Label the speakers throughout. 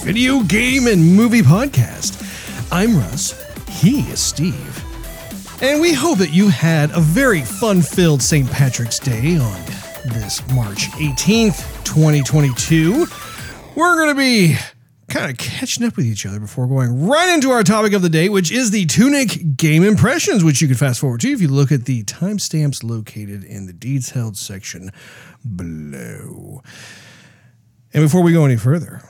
Speaker 1: video game and movie podcast. I'm Russ, he is Steve, and we hope that you had a very fun filled St. Patrick's Day on this March 18th, 2022. We're going to be kind of catching up with each other before going right into our topic of the day, which is the Tunic game impressions, which you can fast forward to if you look at the timestamps located in the detailed section below. And before we go any further,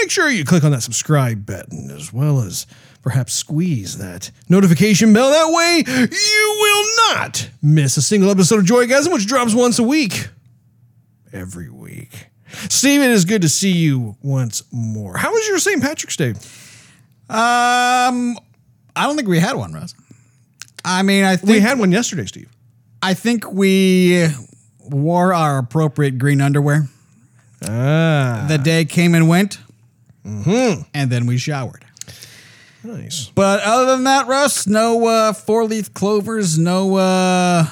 Speaker 1: make sure you click on that subscribe button as well as perhaps squeeze that notification bell. That way, you will not miss a single episode of Joygasm, which drops once a week. Every week. Steve, it is good to see you once more. How was your St. Patrick's Day?
Speaker 2: Um, I don't think we had one, Russ. I mean, I think
Speaker 1: We had one yesterday, Steve.
Speaker 2: I think we wore our appropriate green underwear.
Speaker 1: Ah,
Speaker 2: The day came and went, and then we showered.
Speaker 1: nice.
Speaker 2: But other than that, Russ, no uh, four leaf clovers, no. Uh,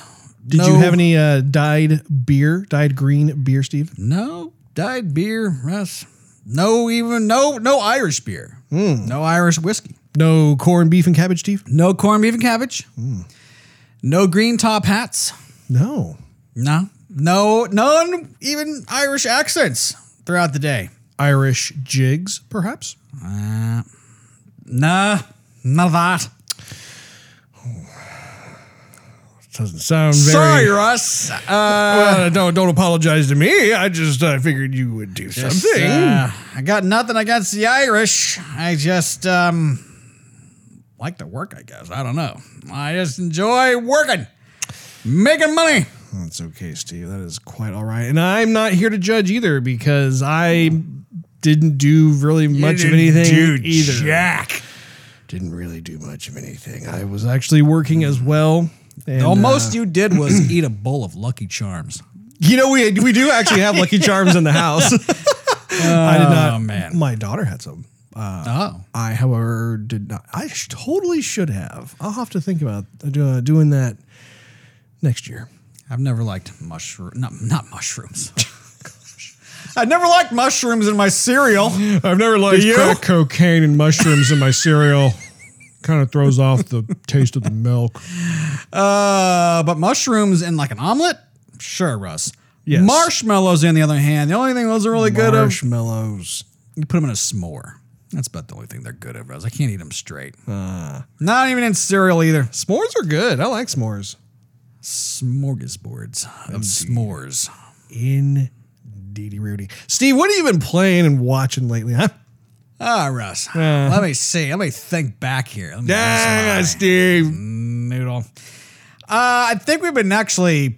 Speaker 1: Did
Speaker 2: no-
Speaker 1: you have any uh, dyed beer, dyed green beer, Steve?
Speaker 2: No dyed beer, Russ. No, even no no Irish beer. No Irish whiskey.
Speaker 1: No corned beef and cabbage, Steve?
Speaker 2: No corned beef and cabbage. No green top hats.
Speaker 1: No.
Speaker 2: No, no, none even Irish accents throughout the day.
Speaker 1: Irish jigs, perhaps?
Speaker 2: Nah, none of that.
Speaker 1: Doesn't sound very.
Speaker 2: Sorry, Russ. Uh,
Speaker 1: Well, don't don't apologize to me. I just uh, figured you would do something.
Speaker 2: uh, I got nothing against the Irish. I just um like to work. I guess I don't know. I just enjoy working, making money.
Speaker 1: That's okay, Steve. That is quite all right. And I'm not here to judge either because I didn't do really much of anything either.
Speaker 2: Jack.
Speaker 1: Didn't really do much of anything. I was actually working as well. And,
Speaker 2: All
Speaker 1: uh,
Speaker 2: most you did was eat a bowl of Lucky Charms.
Speaker 1: you know, we we do actually have Lucky Charms in the house. I did not.
Speaker 2: Oh, man.
Speaker 1: My daughter had some.
Speaker 2: oh,
Speaker 1: I, however, did not. I sh- totally should have. I'll have to think about uh, doing that next year.
Speaker 2: I've never liked mushroom. Not not mushrooms. I never liked mushrooms in my cereal.
Speaker 1: I've never liked
Speaker 2: you?
Speaker 1: crack cocaine and mushrooms in my cereal. kind of throws off the taste of the milk.
Speaker 2: Uh, but mushrooms in like an omelet, sure, Russ.
Speaker 1: Yes.
Speaker 2: Marshmallows, on the other hand, the only thing those are really good of,
Speaker 1: Marshmallows.
Speaker 2: you put them in a s'more. That's about the only thing they're good at, Russ. I can't eat them straight. Not even in cereal either.
Speaker 1: S'mores are good. I like s'mores.
Speaker 2: Smorgasbords of s'mores.
Speaker 1: Indeedy Rudy. Steve, what have you been playing and watching lately, huh?
Speaker 2: Ah, Russ. Let me see. Let me think back here. Let use
Speaker 1: Steve.
Speaker 2: noodle. Uh, I think we've been actually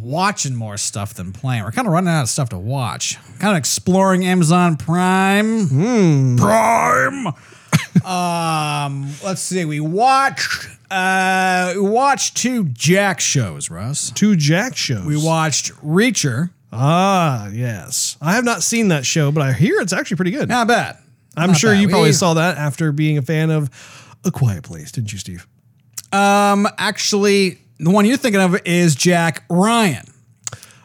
Speaker 2: watching more stuff than playing. We're kind of running out of stuff to watch. Kind of exploring Amazon Prime. Prime. um, let's see. We watched. Uh, we watched two Jack shows, Russ.
Speaker 1: Two Jack shows.
Speaker 2: We watched Reacher.
Speaker 1: Ah, yes. I have not seen that show, but I hear it's actually pretty good.
Speaker 2: Not bad.
Speaker 1: I'm
Speaker 2: Not
Speaker 1: sure
Speaker 2: bad.
Speaker 1: you probably
Speaker 2: We-
Speaker 1: saw that after being a fan of A Quiet Place, didn't you, Steve?
Speaker 2: Um, actually, the one you're thinking of is Jack Ryan,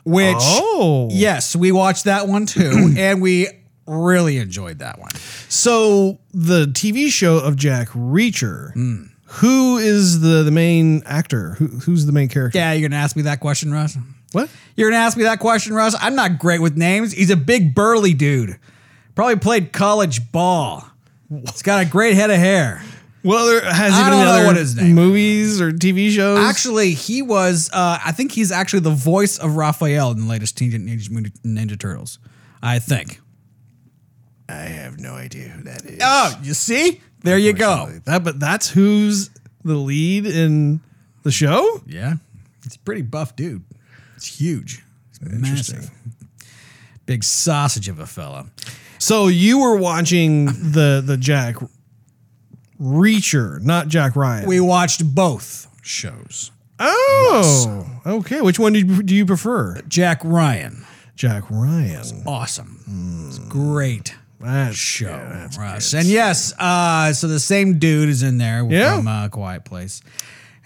Speaker 2: which
Speaker 1: Oh.
Speaker 2: yes, we watched that one too, and we really enjoyed that one.
Speaker 1: So the TV show of Jack Reacher,
Speaker 2: Hmm.
Speaker 1: who is the the main actor? Who, who's the main character?
Speaker 2: Yeah, you're gonna ask me that question, Russ.
Speaker 1: What?
Speaker 2: You're gonna ask me that question, Russ. I'm not great with names. He's a big burly dude. Probably played college ball. He's got a great head of hair.
Speaker 1: What other has he
Speaker 2: I
Speaker 1: been in other
Speaker 2: what his name
Speaker 1: movies or TV shows?
Speaker 2: Actually, he was. Uh, I think he's actually the voice of Raphael in the latest Teenage Mutant Ninja Turtles. I think.
Speaker 1: I have no idea who that is.
Speaker 2: Oh, you see? There you go.
Speaker 1: That, but that's who's the lead in the show.
Speaker 2: Yeah. It's a pretty buff dude. It's huge. It's massive. Big sausage of a fella.
Speaker 1: So you were watching the the Jack Reacher, not Jack Ryan.
Speaker 2: We watched both shows.
Speaker 1: oh, okay. Which one do you, do you prefer?
Speaker 2: Jack Ryan.
Speaker 1: Jack Ryan.
Speaker 2: Awesome. It's great
Speaker 1: That's
Speaker 2: show.
Speaker 1: yeah, that's
Speaker 2: Russ. And yes, uh, so the same dude is in there
Speaker 1: Yeah.
Speaker 2: from uh, Quiet Place.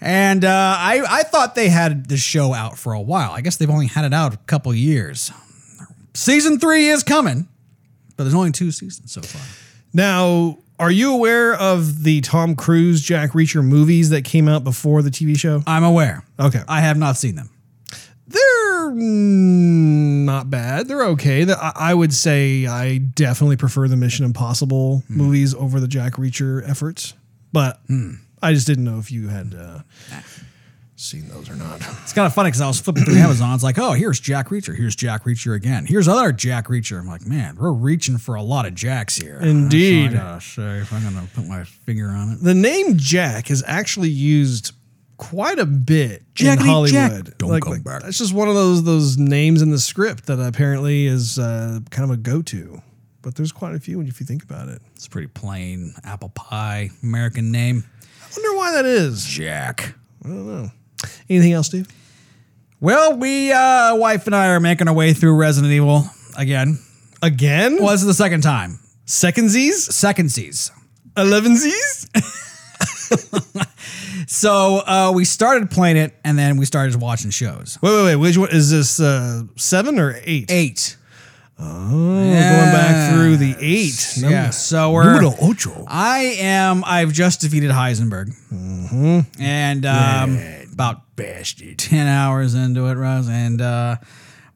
Speaker 2: And uh, I, I thought they had the show out for a while. I guess they've only had it out a couple years. season three is coming, but there's only two seasons so far.
Speaker 1: Now, are you aware of the Tom Cruise Jack Reacher movies that came out before the TV show?
Speaker 2: I'm aware.
Speaker 1: Okay.
Speaker 2: I have not seen them.
Speaker 1: They're mm, not bad. They're okay. I I would say I definitely prefer the Mission Impossible movies over the Jack Reacher efforts, but I just didn't know if you had uh, seen those or not.
Speaker 2: It's kind of funny because I was flipping through Amazon. It's like, oh, here's Jack Reacher. Here's Jack Reacher again. Here's other Jack Reacher. I'm like, man, we're reaching for a lot of Jacks here.
Speaker 1: Indeed.
Speaker 2: All I gotta say, if I'm gonna put my finger on it.
Speaker 1: The name Jack is actually used quite a bit in Hollywood.
Speaker 2: Jack, don't
Speaker 1: like,
Speaker 2: come
Speaker 1: like,
Speaker 2: back.
Speaker 1: That's just one of those those names in the script that apparently is uh, kind of a go to. But there's quite a few if you think about it.
Speaker 2: It's a pretty plain apple pie American name.
Speaker 1: I wonder why that is.
Speaker 2: Jack. I don't know.
Speaker 1: Anything else, Steve?
Speaker 2: Well, we uh wife and I are making our way through Resident Evil again.
Speaker 1: Again?
Speaker 2: Well, this is the second time.
Speaker 1: Secondsies?
Speaker 2: Second Z's.
Speaker 1: Eleven Elevensies?
Speaker 2: So uh, we started playing it, and then we started watching shows.
Speaker 1: wait, wait, wait. Which one is this? Uh, seven or eight?
Speaker 2: Eight.
Speaker 1: Oh, going back through the eight.
Speaker 2: Yeah. So we're.
Speaker 1: Ocho.
Speaker 2: I am. I've just defeated Heisenberg, and um, about
Speaker 1: Bastard.
Speaker 2: ten hours into it, Rose, and uh,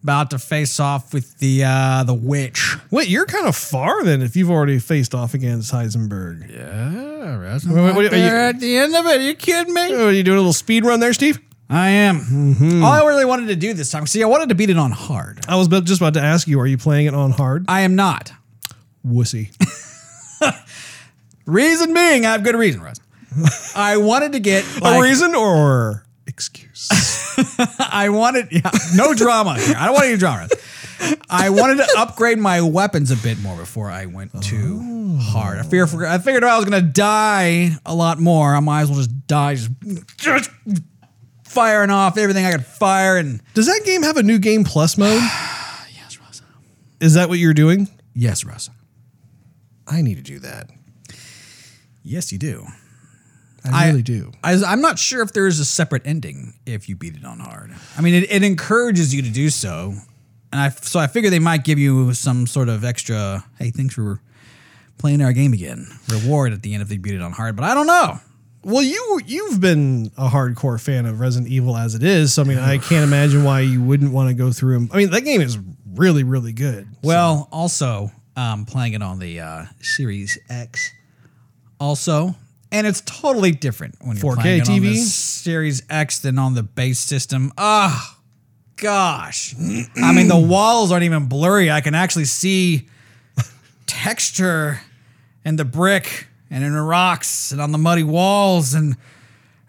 Speaker 2: about to face off with the uh, the witch.
Speaker 1: Wait, you're kind of far then if you've already faced off against Heisenberg.
Speaker 2: Yeah, Rose.
Speaker 1: wait, wait, are you-
Speaker 2: at the end of it. Are you kidding me?
Speaker 1: Are you doing a little speed run there, Steve?
Speaker 2: I am. Mm-hmm. All I really wanted to do this time. See, I wanted to beat it on hard.
Speaker 1: I was about- just about to ask you, are you playing it on hard?
Speaker 2: I am not.
Speaker 1: Wussy.
Speaker 2: Reason being, I have good reason, Russ. I wanted to get
Speaker 1: a reason or excuse?
Speaker 2: I wanted yeah, no drama here. I don't want any drama. I wanted to upgrade my weapons a bit more before I went too oh. hard. I fear I figured if I was gonna die a lot more. I might as well just die, just, just firing off everything I could fire. And
Speaker 1: Does that game have a new game plus mode?
Speaker 2: yes, Russ.
Speaker 1: Is that what you're doing?
Speaker 2: Yes, Russ.
Speaker 1: I need to do that.
Speaker 2: Yes, you do.
Speaker 1: I, really do.
Speaker 2: I, I'm not sure if there is a separate ending if you beat it on hard. I mean, it, it encourages you to do so, and I so I figure they might give you some sort of extra. Hey, thanks for playing our game again. Reward at the end if they beat it on hard, but I don't know.
Speaker 1: Well, you you've been a hardcore fan of Resident Evil as it is, so I mean, I can't imagine why you wouldn't want to go through them. I mean, that game is really, really good.
Speaker 2: Well, also um, playing it on the uh, Series X, also. And it's totally different when you're
Speaker 1: 4K
Speaker 2: playing it on the
Speaker 1: TV?
Speaker 2: Series X than on the base system. Ah, gosh. I mean, the walls aren't even blurry. I can actually see texture and the brick and in the rocks and on the muddy walls. And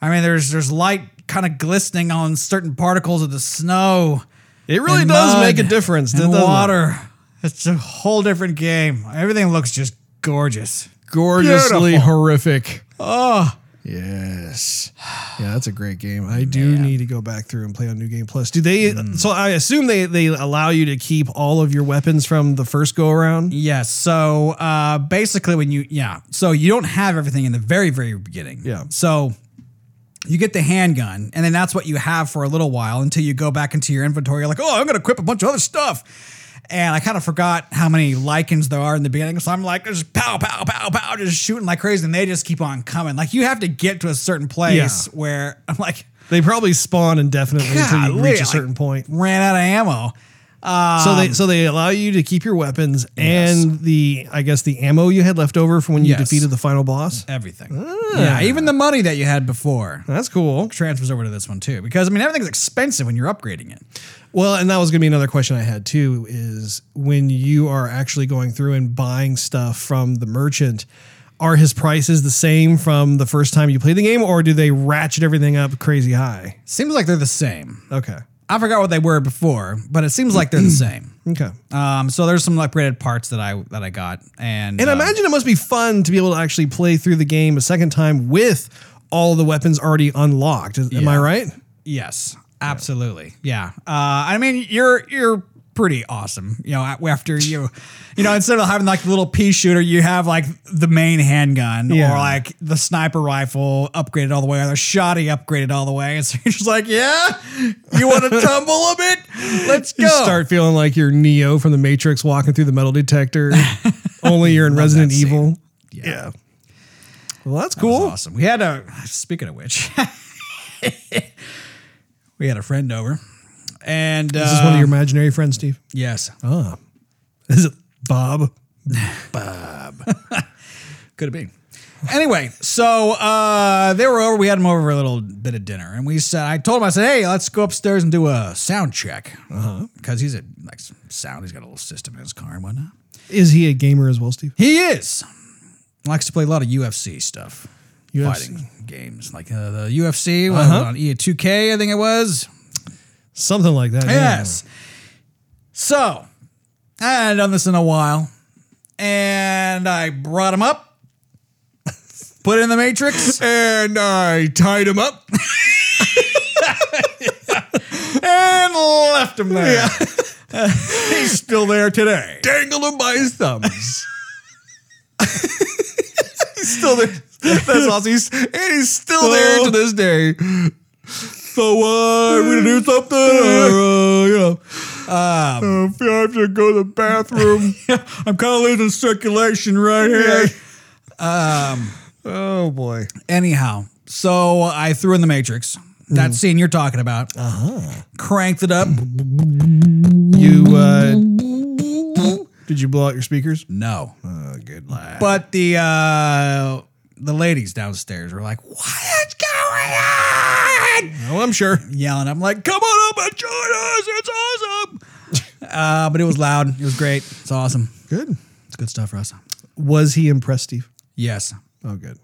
Speaker 2: I mean, there's there's light kind of glistening on certain particles of the snow.
Speaker 1: It really
Speaker 2: and
Speaker 1: does
Speaker 2: mud
Speaker 1: make a difference.
Speaker 2: And
Speaker 1: doesn't it?
Speaker 2: water. It's a whole different game. Everything looks just gorgeous.
Speaker 1: gorgeously
Speaker 2: Beautiful.
Speaker 1: horrific.
Speaker 2: Oh,
Speaker 1: Yes. Yeah, that's a great game. I do need to go back through and play on New Game Plus. Do they
Speaker 2: Mm.
Speaker 1: so I assume they they allow you to keep all of your weapons from the first go around?
Speaker 2: yes. So uh, basically, when you yeah, so you don't have everything in the very very beginning.
Speaker 1: Yeah.
Speaker 2: So you get the handgun, and then that's what you have for a little while until you go back into your inventory. You're like, oh, I'm gonna equip a bunch of other stuff. And I kind of forgot how many lycans there are in the beginning. So I'm like, just pow, pow, pow, pow, just shooting like crazy. And they just keep on coming. Like, you have to get to a certain place
Speaker 1: Yeah.
Speaker 2: where I'm like,
Speaker 1: They probably spawn indefinitely until you
Speaker 2: Golly,
Speaker 1: reach a
Speaker 2: like-
Speaker 1: certain point.
Speaker 2: ran out of ammo.
Speaker 1: So they um, so they allow you to keep your weapons and the I guess the ammo you had left over from when you
Speaker 2: Yes.
Speaker 1: defeated the final boss.
Speaker 2: Everything. Ah. Yeah, even the money that you had before
Speaker 1: That's cool.
Speaker 2: transfers over to this one too. Because I mean, everything's expensive when you're upgrading it.
Speaker 1: Well, and that was going to be another question I had too is when you are actually going through and buying stuff from the merchant, are his prices the same from the first time you play the game or do they ratchet everything up crazy high?
Speaker 2: Seems like they're the same.
Speaker 1: Okay.
Speaker 2: I forgot what they were before, but it seems like they're the same.
Speaker 1: Okay.
Speaker 2: Um, so there's some upgraded parts that I that I got, and
Speaker 1: And I
Speaker 2: um,
Speaker 1: imagine it must be fun to be able to actually play through the game a second time with all the weapons already unlocked. Am I right?
Speaker 2: yes, absolutely, yeah. Uh, I mean, you're you're pretty awesome. You know, after you, you know, instead of having like the little pea shooter, you have like the main handgun
Speaker 1: Yeah.
Speaker 2: or like the sniper rifle upgraded all the way, or the shotty upgraded all the way. And so you're just like, yeah, you want to tumble a bit? Let's
Speaker 1: You
Speaker 2: go.
Speaker 1: start feeling like you're Neo from the Matrix walking through the metal detector. Only you're in Resident. Evil.
Speaker 2: Yeah.
Speaker 1: Well, that's
Speaker 2: That
Speaker 1: cool.
Speaker 2: awesome. We had a speaking of which, we had a friend over, and uh,
Speaker 1: Is this one of your imaginary friends, Steve?
Speaker 2: yes,
Speaker 1: Ah. Is it Bob? Bob.
Speaker 2: Could have been. Anyway, so uh, they were over. We had them over for a little bit of dinner, and we said, I told him, I said, hey, let's go upstairs and do a sound check, because he's a like sound. He's got a little system in his car and whatnot.
Speaker 1: Is he a gamer as well, Steve?
Speaker 2: He is likes to play a lot of UFC stuff,
Speaker 1: UFC.
Speaker 2: fighting games like uh, the UFC it on E two K, I think it was.
Speaker 1: Something like that. yeah.
Speaker 2: Yes. So, I hadn't done this in a while, and I brought him up, put in the Matrix,
Speaker 1: And I tied him up.
Speaker 2: and left him there. He's still there today.
Speaker 1: Dangled him by his thumbs.
Speaker 2: He's still there.
Speaker 1: That's awesome. He's, and he's still there to this day. So, uh, we gonna do something? Or, uh, you know, um, if I have to go to the bathroom.
Speaker 2: I'm kind of losing circulation right here. Um.
Speaker 1: Oh, boy.
Speaker 2: Anyhow, so I threw in the Matrix. That scene you're talking about. Uh-huh. Cranked it up.
Speaker 1: You, uh, did you blow out your speakers?
Speaker 2: No.
Speaker 1: Oh, good lad.
Speaker 2: But the uh the ladies downstairs were like, "What is going on?"
Speaker 1: Oh, I'm sure.
Speaker 2: Yelling. I'm like, "Come on up and join us! It's awesome!" uh, but it was loud. It was great. It's awesome.
Speaker 1: Good.
Speaker 2: It's good stuff, Russ.
Speaker 1: Was he impressed, Steve?
Speaker 2: Yes.
Speaker 1: Oh, good.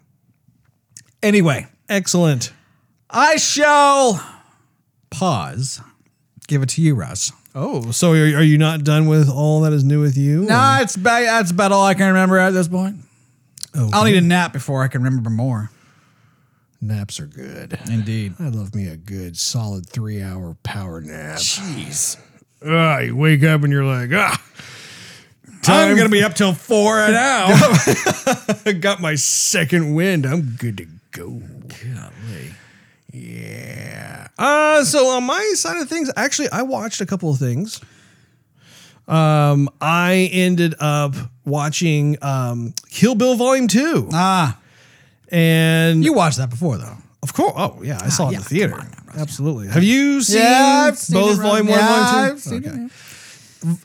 Speaker 2: Anyway,
Speaker 1: Excellent.
Speaker 2: I shall pause. Give it to you, Russ.
Speaker 1: Oh, so are, are you not done with all that is new with you?
Speaker 2: Nah, it's about, that's about all I can remember at this point.
Speaker 1: Oh,
Speaker 2: I'll need a nap before I can remember more.
Speaker 1: naps are good.
Speaker 2: Indeed.
Speaker 1: I love me a good solid three hour power nap.
Speaker 2: Jeez.
Speaker 1: Ah, you wake up and you're like, ah,
Speaker 2: I'm gonna be up till four now.
Speaker 1: I got my second wind. I'm good to go.
Speaker 2: Golly.
Speaker 1: Yeah. Uh, so on my side of things, actually, I watched a couple of things. Um, I ended up watching um, Kill Bill Volume Two,
Speaker 2: Ah,
Speaker 1: and
Speaker 2: you watched that before though.
Speaker 1: of course, oh yeah, I saw it
Speaker 2: yeah,
Speaker 1: in the theater.
Speaker 2: come on,
Speaker 1: Absolutely. Have you seen
Speaker 2: Yeah,
Speaker 1: both
Speaker 2: it,
Speaker 1: Volume
Speaker 2: yeah,
Speaker 1: One, Volume
Speaker 2: I've
Speaker 1: Two?
Speaker 2: seen
Speaker 1: okay.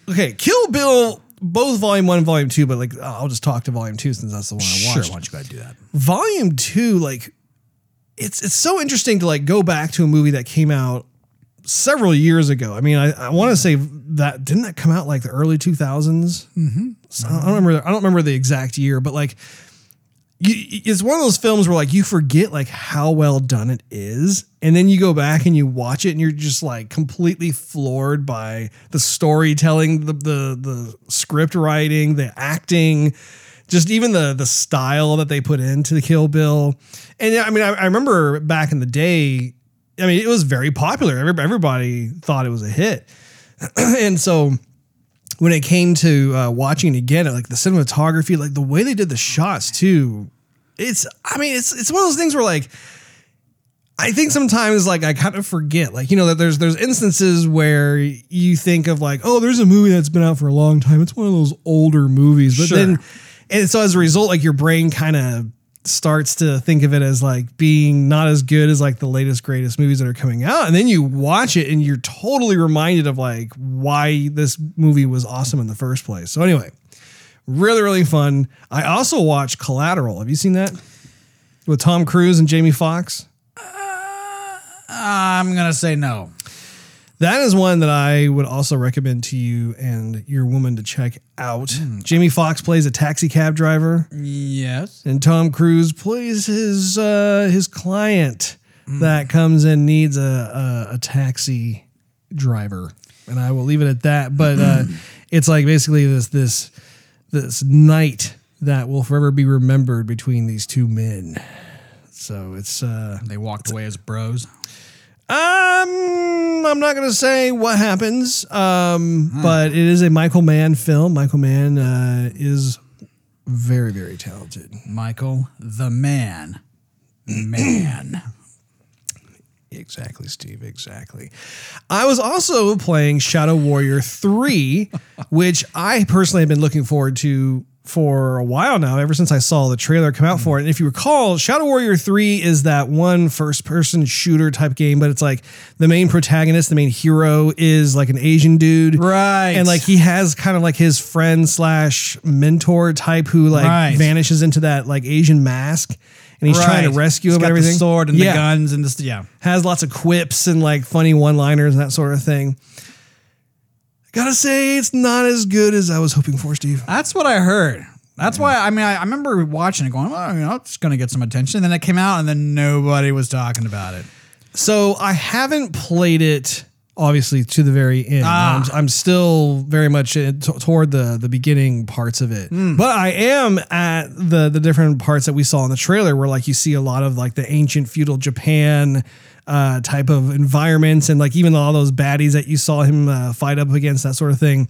Speaker 2: it.
Speaker 1: okay, Kill Bill, both Volume One, and Volume Two, but like I'll just talk to Volume Two since that's the one I
Speaker 2: Sure,
Speaker 1: watched.
Speaker 2: why don't you guys do that?
Speaker 1: volume two like it's it's so interesting to like go back to a movie that came out several years ago i mean i, I want to say that didn't that come out like the early 2000s mm-hmm. so i don't remember i don't remember the exact year but like you, it's one of those films where like you forget like how well done it is and then you go back and you watch it and you're just like completely floored by the storytelling the the, the script writing the acting just even the the style that they put into the Kill Bill. And I mean, I, I remember back in the day, I mean, it was very popular. Everybody, everybody thought it was a hit. and so when it came to uh, watching it again, like the cinematography, like the way they did the shots too, it's, I mean, it's, it's one of those things where like, I think sometimes like I kind of forget, like you know that there's there's instances where you think of like, oh, there's a movie that's been out for a long time. It's one of those older movies, but
Speaker 2: Sure.
Speaker 1: then and so as a result, like your brain kind of starts to think of it as like being not as good as like the latest greatest movies that are coming out, and then you watch it and you're totally reminded of like why this movie was awesome in the first place. So anyway, really really fun. I also watched Collateral. Have you seen that with Tom Cruise and Jamie Foxx?
Speaker 2: Uh, I'm gonna say no.
Speaker 1: That is one that I would also recommend to you and your woman to check out. Jamie Foxx plays a taxi cab driver,
Speaker 2: Yes.
Speaker 1: and Tom Cruise plays his uh, his client that comes and needs a, a a taxi driver. And I will leave it at that. But uh, it's like basically this this this night that will forever be remembered between these two men. So it's uh,
Speaker 2: They walked away as bros.
Speaker 1: Um, I'm not gonna say what happens. Um, but it is a Michael Mann film. Michael Mann uh, is very, very talented.
Speaker 2: Michael, the man. Man.
Speaker 1: Exactly, Steve. Exactly. I was also playing Shadow Warrior 3, which I personally have been looking forward to for a while now, ever since I saw the trailer come out hmm. for it. And if you recall, Shadow Warrior 3 is that one first person shooter type game, but it's like the main protagonist, the main hero is like an Asian dude.
Speaker 2: Right.
Speaker 1: And like he has kind of like his friend slash mentor type who like
Speaker 2: Right.
Speaker 1: vanishes into that like Asian mask. And he's trying to rescue
Speaker 2: He's
Speaker 1: him
Speaker 2: got
Speaker 1: and everything.
Speaker 2: The sword and
Speaker 1: yeah.
Speaker 2: the guns and this. Yeah.
Speaker 1: Has lots of quips and like funny one liners and that sort of thing. Gotta say, it's not as good as I was hoping for, Steve.
Speaker 2: That's what I heard. That's why I mean I, I remember watching it going, well, you know, it's gonna get some attention. And then it came out and then nobody was talking about it.
Speaker 1: So I haven't played it obviously to the very end.
Speaker 2: Ah.
Speaker 1: I'm, I'm still very much t- toward the the beginning parts of it, but I am at the the different parts that we saw in the trailer, where like you see a lot of like the ancient feudal Japan. Uh, type of environments and like even all those baddies that you saw him uh, fight up against that sort of thing.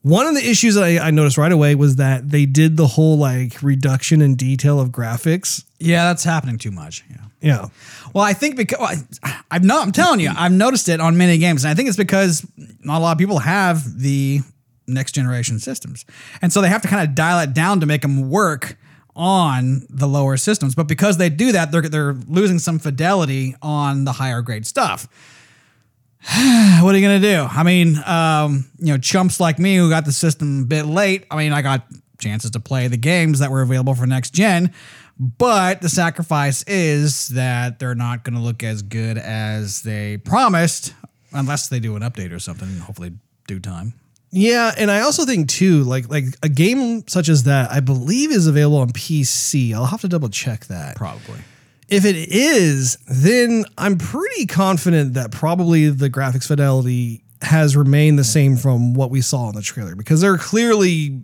Speaker 1: One of the issues that I, I noticed right away was that they did the whole like reduction in detail of graphics.
Speaker 2: Yeah, that's happening too much. Yeah.
Speaker 1: Yeah,
Speaker 2: Well, I think because well, I- I've not, I'm telling you, I've noticed it on many games, and I think it's because not a lot of people have the next generation systems, and so they have to kind of dial it down to make them work on the lower systems. But because they do that, they're they're losing some fidelity on the higher grade stuff. what are you gonna do? I mean, um, you know, chumps like me who got the system a bit late. I mean, I got chances to play the games that were available for next gen, but the sacrifice is that they're not gonna look as good as they promised, unless they do an update or something. Hopefully, due time.
Speaker 1: Yeah, and I also think too, like like a game such as that, I believe is available on PC. I'll have to double check that.
Speaker 2: Probably.
Speaker 1: If it is, then I'm pretty confident that probably the graphics fidelity has remained the same from what we saw in the trailer because they're clearly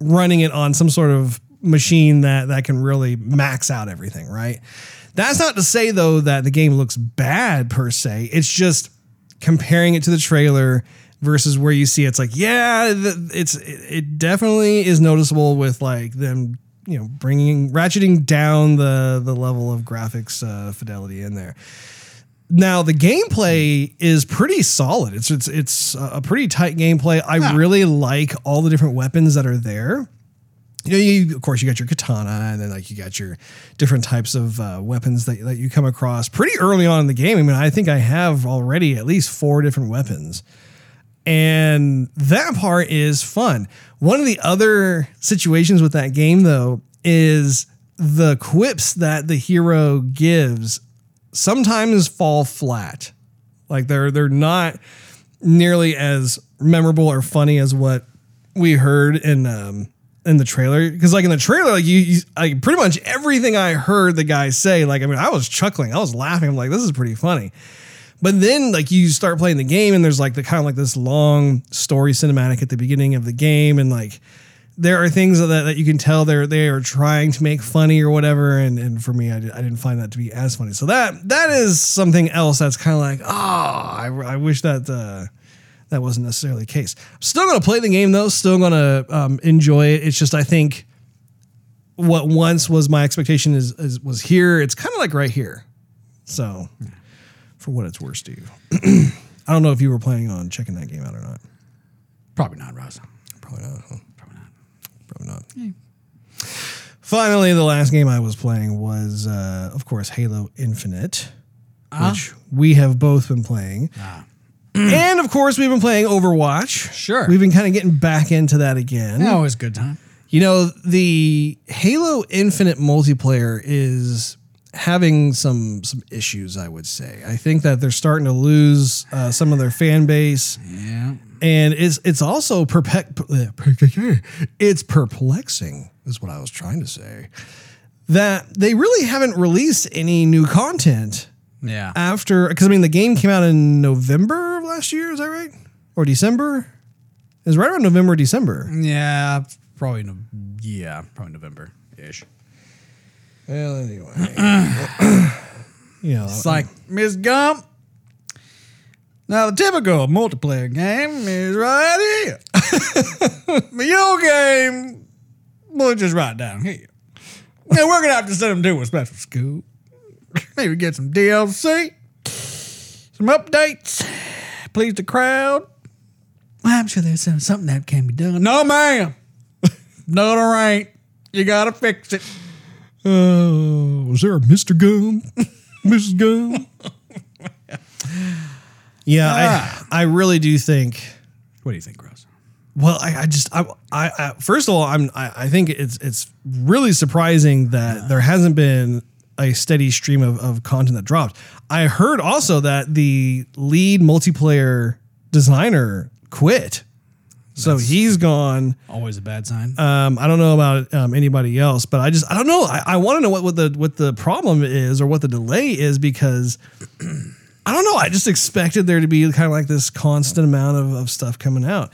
Speaker 1: running it on some sort of machine that that can really max out everything, right? That's not to say though that the game looks bad per se. It's just comparing it to the trailer versus where you see it's like, yeah, it's it definitely is noticeable with like them, you know, bringing ratcheting down the the level of graphics uh, fidelity in there. Now the gameplay is pretty solid. It's it's it's a pretty tight gameplay. I really like all the different weapons that are there. You know, you, of course, you got your katana, and then like you got your different types of uh, weapons that, that you come across pretty early on in the game. I mean, I think I have already at least four different weapons, and that part is fun. One of the other situations with that game, though, is the quips that the hero gives sometimes fall flat. Like they're they're not nearly as memorable or funny as what we heard in um in the trailer because like in the trailer like you, you like pretty much everything I heard the guy say like I mean I was chuckling I was laughing I'm like this is pretty funny but then like you start playing the game and there's like the kind of like this long story cinematic at the beginning of the game and like there are things that, that you can tell they're they are trying to make funny or whatever. And, and for me I, I didn't find that to be as funny. So that that is something else that's kind of like oh I, I wish that uh, that wasn't necessarily the case. I'm still gonna play the game though. Still gonna um, enjoy it. It's just I think what once was my expectation is, is was here. It's kind of like right here. So for what it's worth Steve I don't know if you were planning on checking that game out or not
Speaker 2: Probably not, Ross.
Speaker 1: Probably not. huh? Probably not. Finally, the last game I was playing was, uh, of course, Halo Infinite, which we have both been playing. and of course, we've been playing Overwatch.
Speaker 2: Sure.
Speaker 1: We've been kind of getting back into that again.
Speaker 2: That was a good time.
Speaker 1: You know, the Halo Infinite multiplayer is having some some issues, I would say. I think that they're starting to lose uh, some of their fan base
Speaker 2: Yeah.
Speaker 1: and it's it's also perpe- it's perplexing is what I was trying to say that they really haven't released any new content
Speaker 2: Yeah.
Speaker 1: after because I mean the game came out in November of last year is that right or December it was right around November December
Speaker 2: yeah. Probably. No, yeah. Probably November ish.
Speaker 1: Well anyway you know
Speaker 2: It's like Miss Gump. Now the typical multiplayer game is right here. but your game, well, just right down here. Now we're gonna have to send them to a special school. Maybe get some DLC. Some updates. Please the crowd. I'm sure there's some- something that can be done. No, ma'am. no, there ain't. You gotta fix it.
Speaker 1: Oh, was there a Mr. Gump? Mrs. Gump? yeah,
Speaker 2: Ah.
Speaker 1: I, I really do think.
Speaker 2: What do you think, Gross?
Speaker 1: Well, I, I just, I, I, I, first of all, I'm, I, I think it's, it's really surprising that there hasn't been a steady stream of, of content that dropped. I heard also that the lead multiplayer designer quit, so he's gone.
Speaker 2: Always a bad sign.
Speaker 1: Um, I don't know about um, anybody else, but I just I don't know. I, I want to know what, what the what the problem is or what the delay is because I don't know. I just expected there to be kind of like this constant amount of, of stuff coming out.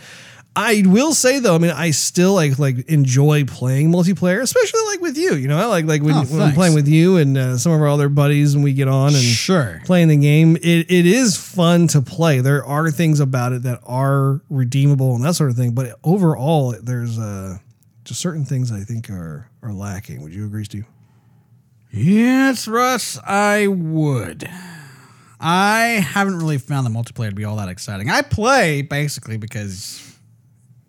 Speaker 1: I will say though, I mean, I still like like enjoy playing multiplayer, especially like with you. You know, I like like when,
Speaker 2: Oh,
Speaker 1: when I'm
Speaker 2: thanks.
Speaker 1: playing with you and uh, some of our other buddies, and we get on and
Speaker 2: Sure.
Speaker 1: playing the game. It, it is fun to play. There are things about it that are redeemable and that sort of thing. But overall, there's uh, just certain things I think are are lacking. Would you agree, Steve?
Speaker 2: Yes, Russ, I would. I haven't really found the multiplayer to be all that exciting. I play basically because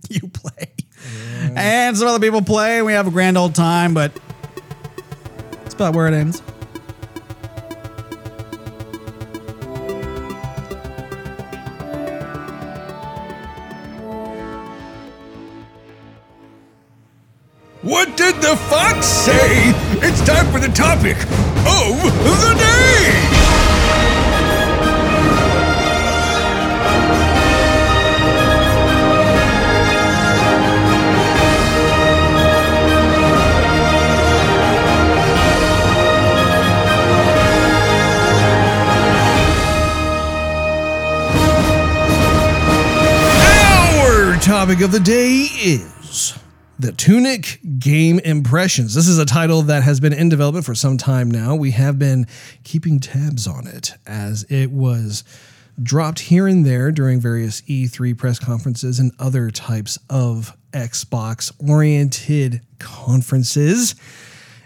Speaker 2: you play. And some other people play, and we have a grand old time, but that's about where it ends.
Speaker 3: What did the fox say? It's time for the topic of the day.
Speaker 1: Topic of the day is the Tunic Game Impressions. This is a title that has been in development for some time now. We have been keeping tabs on it as it was dropped here and there during various E3 press conferences and other types of Xbox oriented conferences.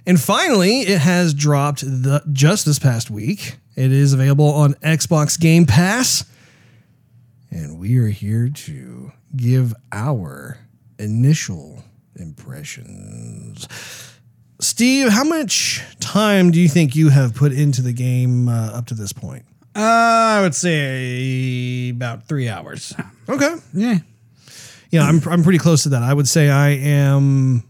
Speaker 1: And finally, it has dropped the, just this past week. It is available on Xbox Game Pass and we are here to give our initial impressions. Steve, how much time do you think you have put into the game uh, up to this point?
Speaker 2: Uh, I would say about three hours.
Speaker 1: Okay.
Speaker 2: Yeah.
Speaker 1: Yeah, I'm, I'm pretty close to that. I would say I am,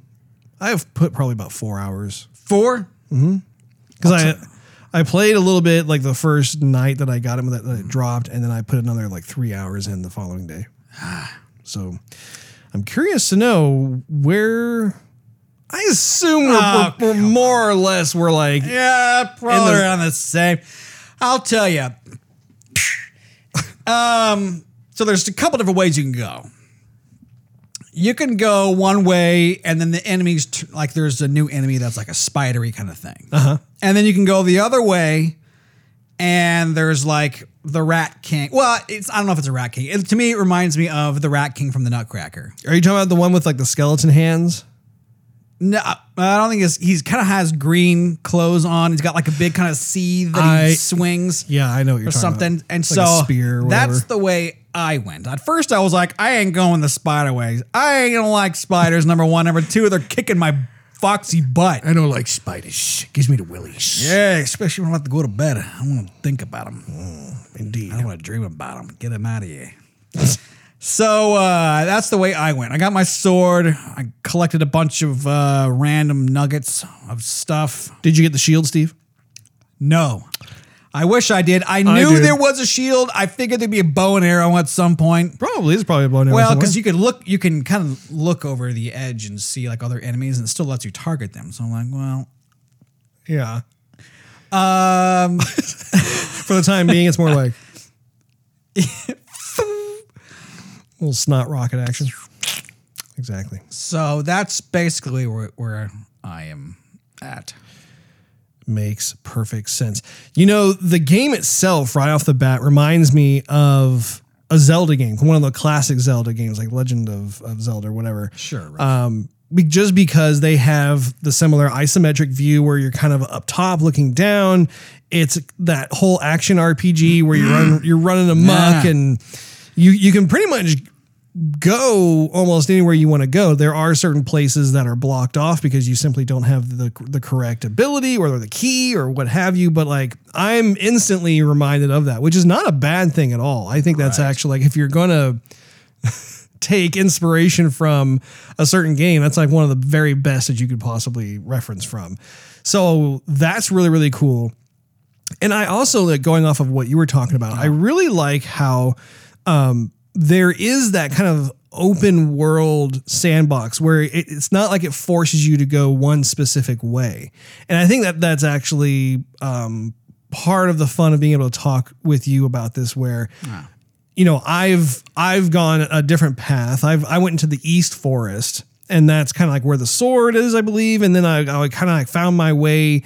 Speaker 1: I have put probably about four hours
Speaker 2: Four?
Speaker 1: because I, I played a little bit like the first night that I got him that, that it dropped, and then I put another like three hours in the following day. So I'm curious to know where. I assume we're,
Speaker 2: Oh,
Speaker 1: we're, we're more or less we're like
Speaker 2: Yeah, probably
Speaker 1: the-
Speaker 2: around the same. I'll tell you. um, so there's a couple different ways you can go. You can go one way, and then the enemies t- like there's a new enemy that's like a spidery kind of thing. Uh-huh. And then you can go the other way, and there's like the Rat King. Well, it's I don't know if it's a Rat King. It, to me, it reminds me of the Rat King from the Nutcracker.
Speaker 1: Are you talking about the one with like the skeleton hands?
Speaker 2: No, I don't think it's, he's kind of has green clothes on. He's got like a big kind of seed that
Speaker 1: I-
Speaker 2: he swings
Speaker 1: Yeah, I know what you're
Speaker 2: or
Speaker 1: talking
Speaker 2: something.
Speaker 1: about.
Speaker 2: And
Speaker 1: It's
Speaker 2: so
Speaker 1: like a spear or whatever.
Speaker 2: that's the way I went. At first, I was like, I ain't going the spider ways. I ain't gonna like spiders. Number one, number two, they're kicking my foxy butt.
Speaker 3: I don't like spiders. Gives me the willies.
Speaker 2: Yeah, especially when I'm about to go to bed. I want to think about them.
Speaker 1: Indeed.
Speaker 2: I don't want to dream about them. Get them out of here. so uh, that's the way I went. I got my sword. I collected a bunch of uh, random nuggets of stuff.
Speaker 1: Did you get the shield, Steve?
Speaker 2: No. I wish I did. I knew there was a shield. I figured there'd be a bow and arrow at some point.
Speaker 1: Probably. It's probably a bone arrow
Speaker 2: Well, because you could look, you can kind of look over the edge and see like other enemies, and it still lets you target them. So I'm like, well,
Speaker 1: yeah.
Speaker 2: um,
Speaker 1: For the time being, it's more like little snot rocket action. Exactly.
Speaker 2: so that's basically where, where I am at.
Speaker 1: Makes perfect sense. You know, the game itself, right off the bat, reminds me of a Zelda game, one of the classic Zelda games, like Legend of, of Zelda or whatever.
Speaker 2: Sure. Right.
Speaker 1: Um, just because they have the similar isometric view where you're kind of up top looking down. It's that whole action RPG where you're run, you're running amok
Speaker 2: Yeah.
Speaker 1: and you you can pretty much go almost anywhere you want to go. There are certain places that are blocked off because you simply don't have the the correct ability or the key or what have you. But like I'm instantly reminded of that, which is not a bad thing at all. I think that's actually like if you're gonna take inspiration from a certain game, that's like one of the very best that you could possibly reference from. So that's really really cool. And I also like going off of what you were talking about. I really like how um, there is that kind of open world sandbox where it, it's not like it forces you to go one specific way. And I think that that's actually um, part of the fun of being able to talk with you about this. Where you know I've I've gone a different path. I've I went into the East Forest. And that's kind of like where the sword is, I believe. And then I, I kind of like found my way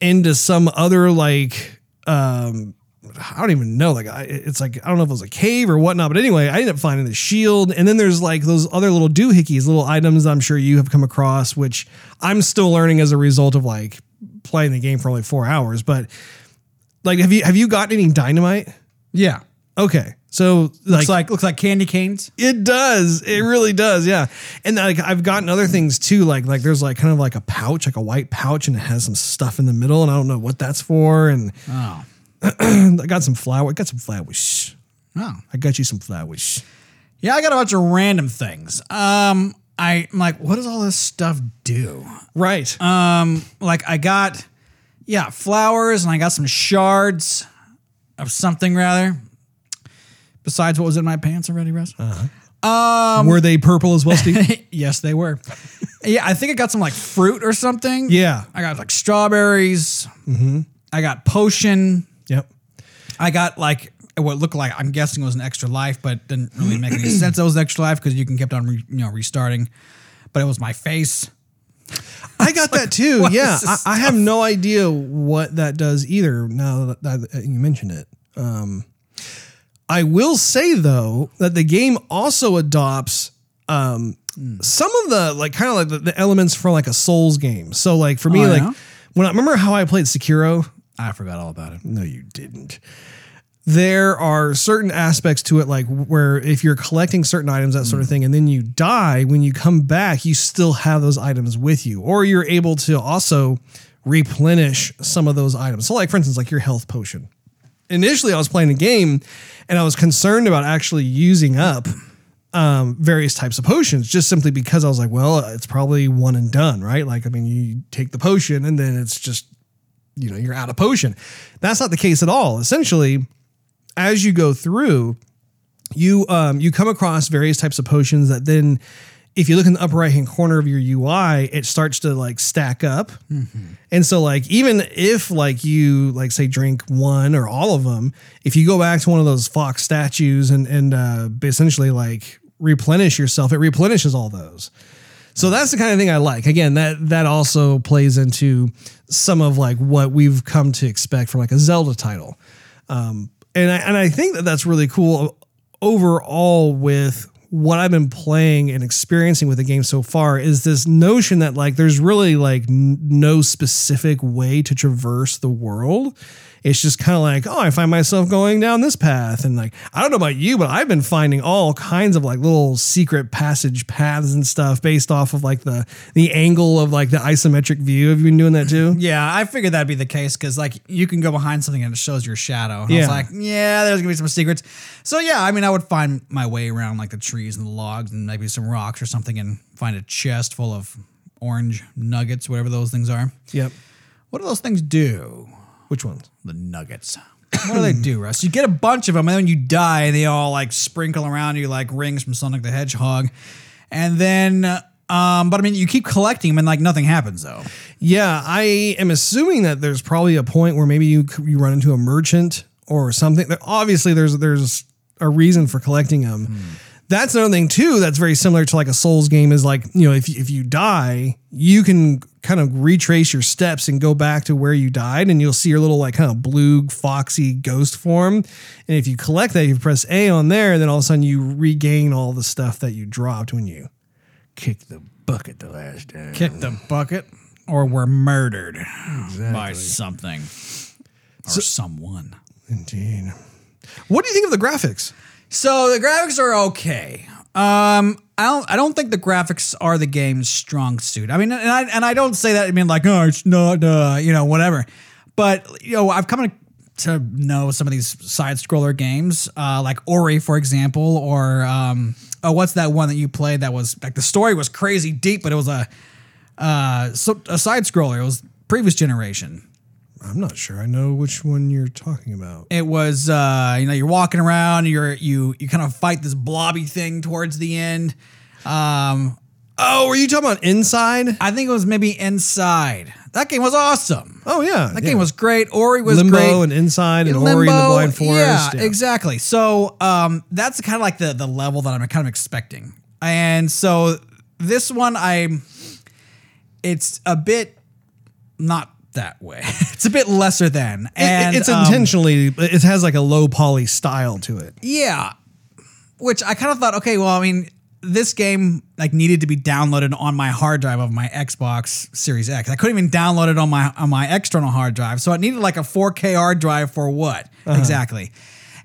Speaker 1: into some other like um I don't even know like I, it's like I don't know if it was a cave or whatnot but anyway I ended up finding the shield and then there's like those other little doohickeys little items I'm sure you have come across which I'm still learning as a result of like playing the game for only 4 hours but like have you have you gotten any dynamite
Speaker 2: Yeah.
Speaker 1: okay so like,
Speaker 2: Looks like looks like candy canes.
Speaker 1: it does. It really does. Yeah. And like I've gotten other things too. Like like there's like kind of like a pouch, like a white pouch, and it has some stuff in the middle, and I don't know what that's for. And
Speaker 2: Oh.
Speaker 1: I got some flour. I got some flowers.
Speaker 2: Oh.
Speaker 1: I got you some flowers.
Speaker 2: Yeah, I got a bunch of random things. Um, I, I'm like, what does all this stuff do?
Speaker 1: Right.
Speaker 2: Um, like I got, yeah, flowers, and I got some shards of something rather. Besides what was in my pants already, Russ. Uh-huh.
Speaker 1: Um, were they purple as well, Steve?
Speaker 2: yes, they were. yeah, I think I got some like fruit or something.
Speaker 1: yeah.
Speaker 2: I got like strawberries. Mm-hmm. I got potion.
Speaker 1: Yep.
Speaker 2: I got like what looked like I'm guessing was an extra life, but didn't really make any sense. That was extra life because you can kept on re, you know restarting. But it was my face.
Speaker 1: I got that too. Yeah. I, I have no idea what that does either. Now that, that you mention it. Um, I will say though that the game also adopts um, some of the like kind of like the, the elements from like a Souls game. So like for me,
Speaker 2: Oh,
Speaker 1: like
Speaker 2: yeah?
Speaker 1: when I remember how I played Sekiro.
Speaker 2: I forgot all about it.
Speaker 1: No, you didn't. There are certain aspects to it, like where if you're collecting certain items, that sort of thing, and then you die, when you come back, you still have those items with you, or you're able to also replenish some of those items. So, like for instance, like your health potion. Initially, I was playing a game, and I was concerned about actually using up um, various types of potions, just simply because I was like, well, it's probably one and done, right? Like, I mean, you take the potion, and then it's just you know you're out of potion. That's not the case at all. Essentially, as you go through, you um, you come across various types of potions that then, if you look in the upper right hand corner of your UI, it starts to like stack up. And so like even if like you like say drink one or all of them, if you go back to one of those fox statues and and uh, essentially like replenish yourself, it replenishes all those. So that's the kind of thing I like. Again, that that also plays into some of like what we've come to expect from like a Zelda title. Um, and I, and I think that that's really cool overall with what I've been playing and experiencing with the game so far is this notion that like there's really like n- no specific way to traverse the world. It's just kind of like, oh, I find myself going down this path. And like, I don't know about you, but I've been finding all kinds of like little secret passage paths and stuff based off of like the the angle of like the isometric view. Have you been doing that too?
Speaker 2: Yeah, I figured that'd be the case because like you can go behind something and it shows your shadow. And I was like, yeah, there's gonna be some secrets. So yeah, I mean, I would find my way around like the trees and the logs and maybe some rocks or something and find a chest full of orange nuggets, whatever those things are.
Speaker 1: Yep.
Speaker 2: What do those things do?
Speaker 1: Which ones?
Speaker 2: The nuggets. What do they do, Russ? You get a bunch of them, and then you die, and they all like sprinkle around you like rings from Sonic the Hedgehog. And then, um, but I mean, you keep collecting them, and like nothing happens though.
Speaker 1: Yeah, I am assuming that there's probably a point where maybe you you run into a merchant or something. Obviously, there's there's a reason for collecting them. That's another thing too. That's very similar to like a Souls game. Is like you know if if you die, you can kind of retrace your steps and go back to where you died, and you'll see your little like kind of blue foxy ghost form. And if you collect that, you press A on there, and then all of a sudden you regain all the stuff that you dropped when you kicked the bucket the last time.
Speaker 2: Kicked the bucket or were murdered by something or someone.
Speaker 1: Indeed. What do you think of the graphics?
Speaker 2: So the graphics are okay. Um, I don't. I don't think the graphics are the game's strong suit. I mean, and I and I don't say that. I mean, like, oh, it's not, uh, you know, whatever. But you know, I've come to, know some of these side scroller games, uh, like Ori, for example, or um, oh, what's that one that you played that was like the story was crazy deep, but it was a uh, so, a side scroller. It was previous generation.
Speaker 1: I'm not sure. I know which one you're talking about.
Speaker 2: It was uh, you know you're walking around, you're you you kind of fight this blobby thing towards the end. Um,
Speaker 1: Oh, were you talking about Inside?
Speaker 2: I think it was maybe Inside. That game was awesome.
Speaker 1: Oh yeah,
Speaker 2: That
Speaker 1: yeah.
Speaker 2: game was great. Ori was
Speaker 1: Limbo
Speaker 2: great.
Speaker 1: and Inside and
Speaker 2: Limbo,
Speaker 1: Ori and the Blind Forest.
Speaker 2: Yeah, exactly. So um, that's kind of like the the level that I'm kind of expecting. And so this one, I'm. It's a bit not that way. it's a bit lesser than, and
Speaker 1: it's
Speaker 2: um,
Speaker 1: intentionally. It has like a low poly style to it.
Speaker 2: Yeah. Which I kind of thought, okay, well, I mean, this game like needed to be downloaded on my hard drive of my Xbox Series X. I couldn't even download it on my on my external hard drive. So it needed like a 4K hard drive for what? Exactly.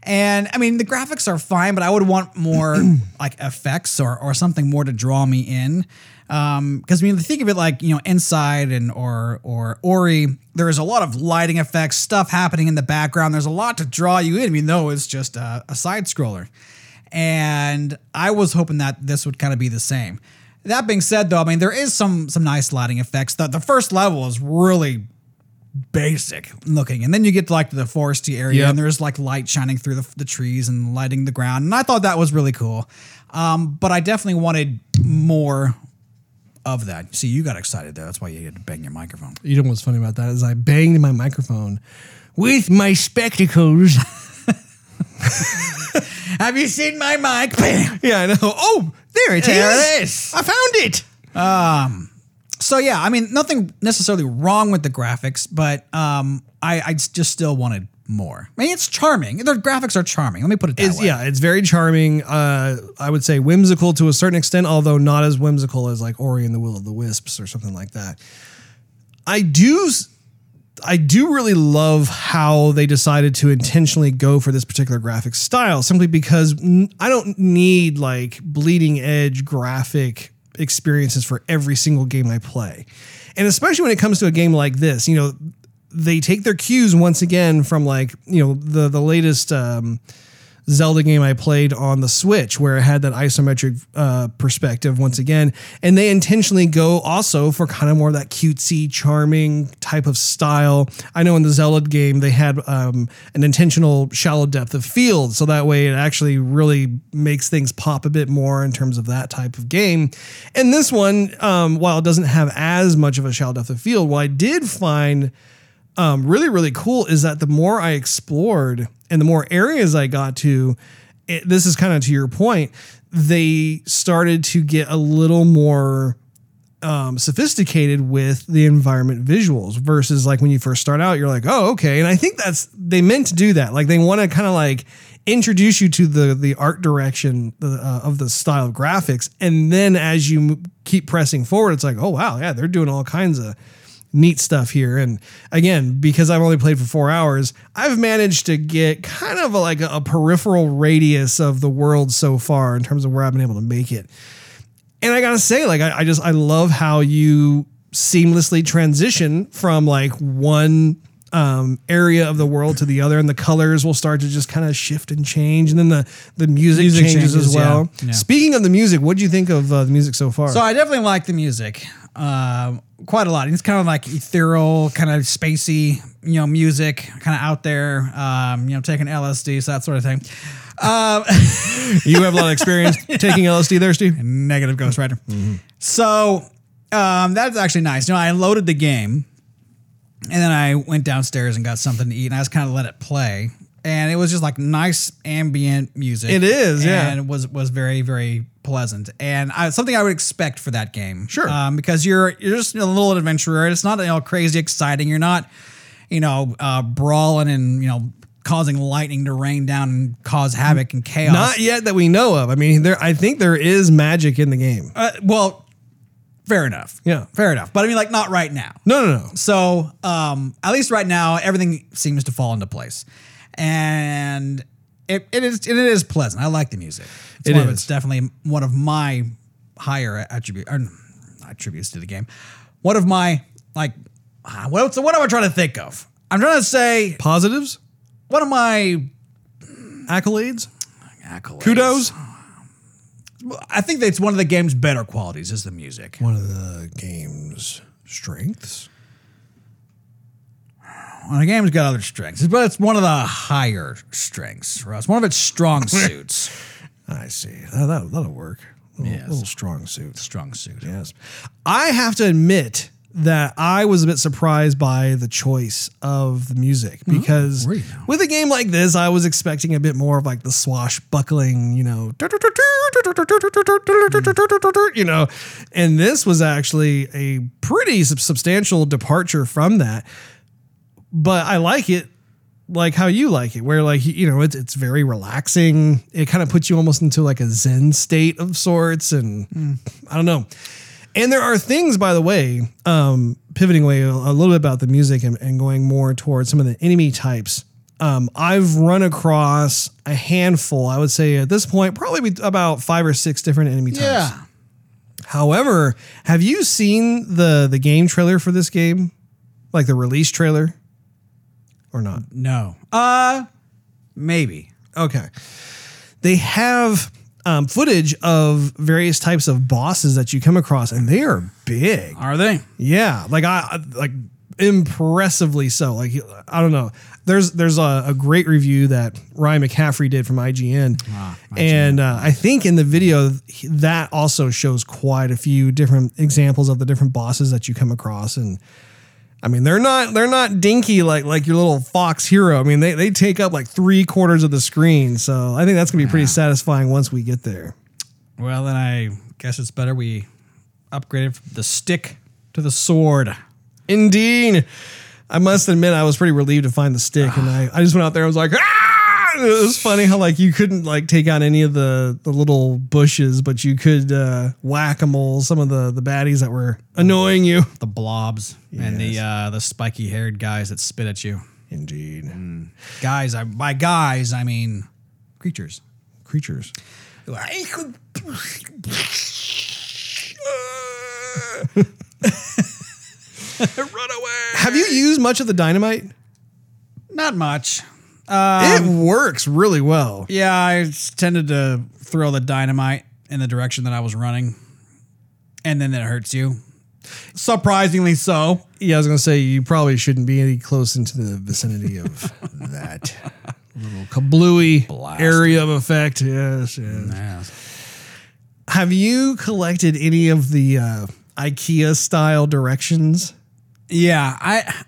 Speaker 2: And I mean, the graphics are fine, but I would want more like effects or or something more to draw me in. Um, because I mean, think of it like you know, inside and or or Ori, there is a lot of lighting effects, stuff happening in the background. There's a lot to draw you in, even though it's just a, a side scroller. And I was hoping that this would kind of be the same. That being said, though, I mean, there is some some nice lighting effects. The, the first level is really basic looking. And then you get to like the foresty area
Speaker 1: Yep.
Speaker 2: and there's like light shining through the, the trees and lighting the ground. And I thought that was really cool. Um, but I definitely wanted more of that. See, you got excited there. That's why you had to bang your microphone.
Speaker 1: You know what's funny about that is I banged my microphone with my spectacles.
Speaker 2: Have you seen my mic? Bam!
Speaker 1: yeah, I know. Oh, there it is.
Speaker 2: There it is.
Speaker 1: I found it.
Speaker 2: So yeah, I mean, nothing necessarily wrong with the graphics, but um, I, I just still wanted more. I mean, it's charming. The graphics are charming. Let me put it that
Speaker 1: It's,
Speaker 2: way.
Speaker 1: yeah, it's very charming. Uh, I would say whimsical to a certain extent, although not as whimsical as like Ori and the Will of the Wisps or something like that. I do, I do really love how they decided to intentionally go for this particular graphic style, simply because I don't need like bleeding edge graphic experiences for every single game I play, and especially when it comes to a game like this, you know. They take their cues once again from like you know the the latest um, Zelda game I played on the Switch, where it had that isometric uh, perspective once again, and they intentionally go also for kind of more of that cutesy, charming type of style. I know in the Zelda game they had um, an intentional shallow depth of field, so that way it actually really makes things pop a bit more in terms of that type of game. And this one, um, while it doesn't have as much of a shallow depth of field, what I did find um, really really cool is that the more I explored and the more areas I got to, it, this is kind of to your point, they started to get a little more um, sophisticated with the environment visuals versus like when you first start out, you're like, oh, okay. And I think that's they meant to do that. Like they want to kind of like introduce you to the the art direction uh, of the style of graphics, and then as you keep pressing forward, it's like, oh wow, yeah, they're doing all kinds of neat stuff here. And again, because I've only played for four hours, I've managed to get kind of a, like a, a peripheral radius of the world so far in terms of where I've been able to make it. And I gotta say, like, I, I just I love how you seamlessly transition from like one um, area of the world to the other, and the colors will start to just kind of shift and change, and then the the music,
Speaker 2: Music
Speaker 1: changes,
Speaker 2: changes,
Speaker 1: as well.
Speaker 2: yeah. Yeah.
Speaker 1: Speaking of the music, what do you think of uh, the music so far?
Speaker 2: So I definitely like the music um, quite a lot. It's kind of like ethereal, kind of spacey, you know, music, kind of out there, um, you know, taking LSD, so that sort of thing. Um,
Speaker 1: you have a lot of experience taking LSD there, Steve.
Speaker 2: negative Ghost Rider. So um, that's actually nice. You know, I loaded the game, and then I went downstairs and got something to eat, and I just kind of let it play, and it was just like nice ambient music.
Speaker 1: It is, yeah.
Speaker 2: and it was was very very pleasant, and I, something I would expect for that game.
Speaker 1: Sure.
Speaker 2: um, because you're you're just a little adventurer. It's not you know crazy exciting. You're not you know uh, brawling and you know causing lightning to rain down and cause havoc and chaos.
Speaker 1: Not yet that we know of. I mean, there. I think there is magic in the game.
Speaker 2: Uh, well, Fair enough.
Speaker 1: Yeah.
Speaker 2: Fair enough. But I mean, like, not right now.
Speaker 1: No, no, no.
Speaker 2: So, um, at least right now, everything seems to fall into place, and it, it is it is pleasant. I like the music. It's
Speaker 1: It
Speaker 2: one Of,
Speaker 1: is.
Speaker 2: it's definitely one of my higher attribute or attributes to the game. One of my like, ah, what what am I trying to think of? I'm trying to say
Speaker 1: Positives,
Speaker 2: one of my
Speaker 1: accolades,
Speaker 2: accolades.
Speaker 1: kudos.
Speaker 2: I think that's one of the game's better qualities is the music.
Speaker 1: One of the game's strengths.
Speaker 2: Well, the game's got other strengths, but it's one of the higher strengths, Russ. One of its strong suits.
Speaker 1: I see. That, that, that'll work. Little,
Speaker 2: Yes.
Speaker 1: little strong suit.
Speaker 2: strong suit.
Speaker 1: Yes. I have to admit that I was a bit surprised by the choice of the music hmm? because
Speaker 2: Were you?
Speaker 1: with a game like this, I was expecting a bit more of like the swashbuckling, you know, you know, and this was actually a pretty substantial departure from that. But I like it like how you like it, where like you know it's it's very relaxing. It kind of puts you almost into like a zen state of sorts, and I don't know. And there are things, by the way, um, pivoting away a, a little bit about the music and, and going more towards some of the enemy types. Um, I've run across a handful. I would say at this point, probably about five or six different enemy types.
Speaker 2: Yeah.
Speaker 1: However, have you seen the the game trailer for this game, like the release trailer, or not?
Speaker 2: No. Uh maybe.
Speaker 1: Okay. They have um, footage of various types of bosses that you come across, and they are big.
Speaker 2: Are they?
Speaker 1: Yeah, like I like impressively so. Like I don't know. There's there's a, a great review that Ryan McCaffrey did from IGN, and uh, I think in the video that also shows quite a few different examples of the different bosses that you come across and. I mean, they're not they're not dinky like like your little fox hero. I mean, they, they take up like three quarters of the screen. So I think that's gonna be pretty satisfying once we get there.
Speaker 2: Well, then I guess it's better we upgraded from the stick to the sword.
Speaker 1: Indeed. I must admit, I was pretty relieved to find the stick, and I, I just went out there. I was like, ah! It was funny how like you couldn't like take out any of the the little bushes, but you could uh, whack a mole some of the the baddies that were annoying you.
Speaker 2: The blobs and the
Speaker 1: Yes.
Speaker 2: uh, the spiky haired guys that spit at you.
Speaker 1: Indeed,
Speaker 2: Guys, I by guys I mean creatures.
Speaker 1: creatures.
Speaker 2: Run away.
Speaker 1: Have you used much of the dynamite?
Speaker 2: Not much.
Speaker 1: It works really well.
Speaker 2: Yeah, I tended to throw the dynamite in the direction that I was running, and then it hurts you. Surprisingly so.
Speaker 1: Yeah, I was gonna say you probably shouldn't be any close into the vicinity of that little kablooey
Speaker 2: Blast.
Speaker 1: area of effect. Yes, yes. Have you collected any of the uh, IKEA style directions?
Speaker 2: Yeah, I.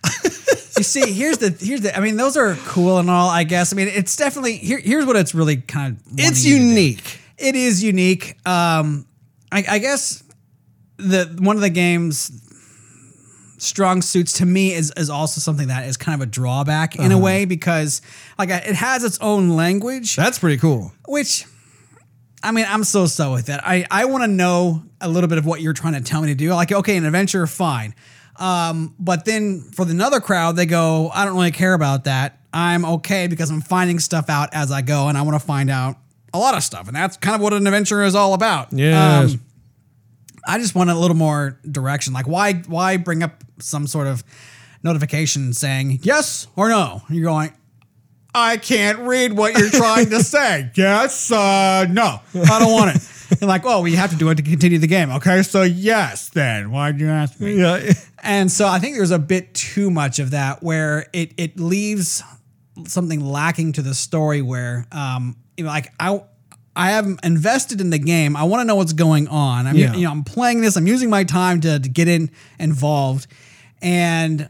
Speaker 2: you see, here's the here's the. I mean, those are cool and all. I guess. I mean, it's definitely here. Here's what it's really kind of.
Speaker 1: It's
Speaker 2: wanting you to do.
Speaker 1: unique.
Speaker 2: It is unique. Um, I, I guess the one of the game's strong suits to me is is also something that is kind of a drawback in a way because like it has its own language,
Speaker 1: That's pretty cool.
Speaker 2: which. I mean, I'm so so with that. I, I want to know a little bit of what you're trying to tell me to do. Like, okay, an adventure, fine. Um, but then for another crowd, they go, I don't really care about that. I'm okay because I'm finding stuff out as I go, and I want to find out a lot of stuff, and that's kind of what an adventure is all about.
Speaker 1: Yeah.
Speaker 2: Um, I just want a little more direction. Like, why why bring up some sort of notification saying yes or no? You're going. I can't read what you're trying to say. Yes, uh, no, I don't want it. And like, oh, well, you have to do it to continue the game. Okay, so yes, then why'd you ask me?
Speaker 1: Yeah.
Speaker 2: And so I think there's a bit too much of that where it it leaves something lacking to the story where um you know like I I am invested in the game. I want to know what's going on. I'm
Speaker 1: Yeah.
Speaker 2: you know I'm playing this. I'm using my time to, to get in involved, and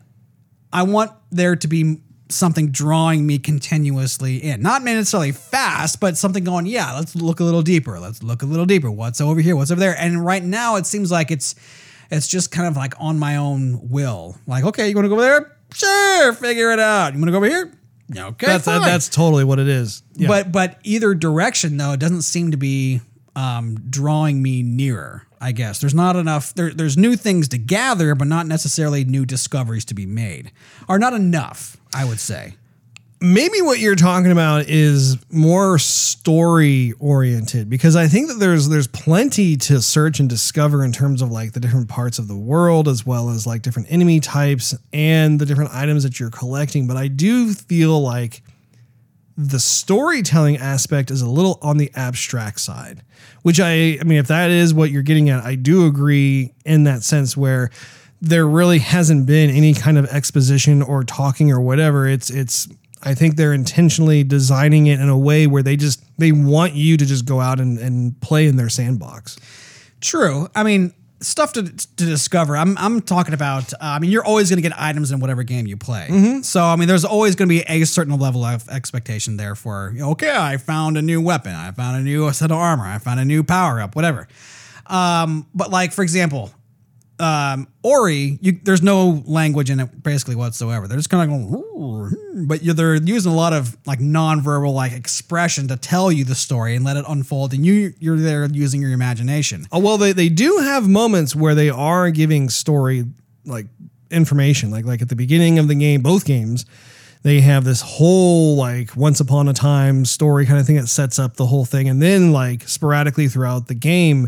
Speaker 2: I want there to be something drawing me continuously in. Not necessarily fast, but something going, yeah, let's look a little deeper. Let's look a little deeper. What's over here? What's over there? And right now it seems like it's it's just kind of like on my own will. Like, okay, you want to go over there? Sure, figure it out. You want to go over here? Yeah, okay,
Speaker 1: That's
Speaker 2: fine.
Speaker 1: that's totally what it is. Yeah.
Speaker 2: But but either direction though, it doesn't seem to be um, drawing me nearer. I guess there's not enough. There, there's new things to gather, but not necessarily new discoveries to be made, are not enough. I would say.
Speaker 1: Maybe what you're talking about is more story oriented because I think that there's there's plenty to search and discover in terms of like the different parts of the world as well as like different enemy types and the different items that you're collecting. But I do feel like the storytelling aspect is a little on the abstract side which I I mean if that is what you're getting at I do agree in that sense where there really hasn't been any kind of exposition or talking or whatever. It's it's I think they're intentionally designing it in a way where they just they want you to just go out and, and play in their sandbox.
Speaker 2: True. I mean, stuff to, to discover. I'm, I'm talking about, uh, I mean, you're always going to get items in whatever game you play. So, I mean, there's always going to be a certain level of expectation there for, okay, I found a new weapon. I found a new set of armor. I found a new power up, whatever. Um, but, like, for example, um, Ori, you, there's no language in it basically whatsoever. They're just kind of going, hmm," but they're using a lot of like nonverbal like expression to tell you the story and let it unfold, and you you're there using your imagination.
Speaker 1: Oh well, they, they do have moments where they are giving story like information, like like at the beginning of the game, both games. They have this whole like once upon a time story kind of thing that sets up the whole thing, and then like sporadically throughout the game,